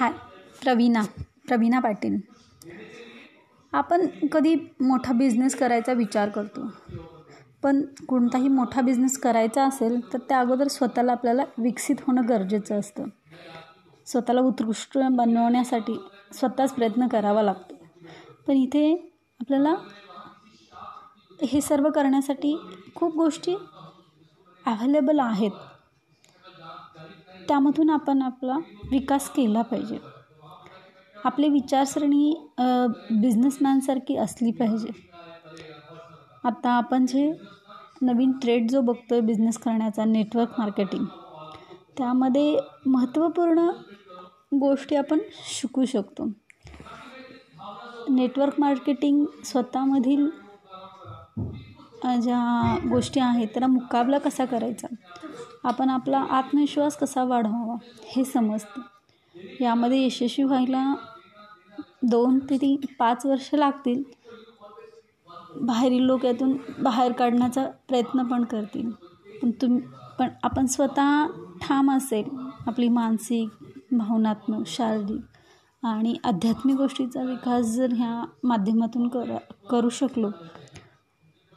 हाय प्रवीणा प्रवीणा पाटील. आपण कधी मोठा बिझनेस करायचा विचार करतो. पण कोणताही मोठा बिझनेस करायचा असेल तर त्या अगोदर स्वतःला आपल्याला विकसित होणं गरजेचं असतं. स्वतःला उत्कृष्ट बनवण्यासाठी स्वतःच प्रयत्न करावा लागतो. पण इथे आपल्याला हे सर्व करण्यासाठी खूप गोष्टी ॲव्हेलेबल आहेत. त्यामधून आपण आपला विकास केला पाहिजे. आपली विचारसरणी बिझनेसमॅनसारखी असली पाहिजे. आता आपण जे नवीन ट्रेड जो बघतो आहे बिझनेस करण्याचा नेटवर्क मार्केटिंग त्यामध्ये महत्त्वपूर्ण गोष्टी आपण शिकू शकतो. नेटवर्क मार्केटिंग स्वतःमधील ज्या गोष्टी आहेत त्याला मुकाबला कसा करायचा? आपण आपला आत्मविश्वास कसा वाढवावा हे समजतं. यामध्ये यशस्वी व्हायला दोन ते तीन पाच वर्ष लागतील. बाहेरील लोक यातून बाहेर काढण्याचा प्रयत्न पण करतील. पण तुम पण आपण स्वतः ठाम असेल आपली मानसिक भावनात्मक शारीरिक आणि आध्यात्मिक गोष्टीचा विकास जर ह्या माध्यमातून कर करू शकलो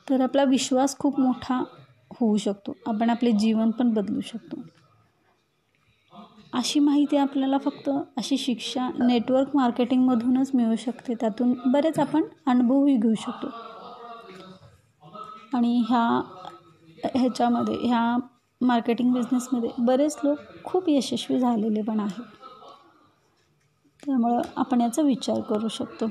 तर आपला विश्वास खूप मोठा होऊ शकतो. आपण आपले जीवन पण बदलू शकतो. अशी माहिती आपल्याला फक्त अशी शिक्षा नेटवर्क मार्केटिंगमधूनच मिळू शकते. त्यातून बरेच आपण अनुभवही घेऊ शकतो. आणि ह्या ह्याच्यामध्ये ह्या मार्केटिंग बिझनेसमध्ये बरेच लोक खूप यशस्वी झालेले पण आहेत. त्यामुळं आपण याचा विचार करू शकतो.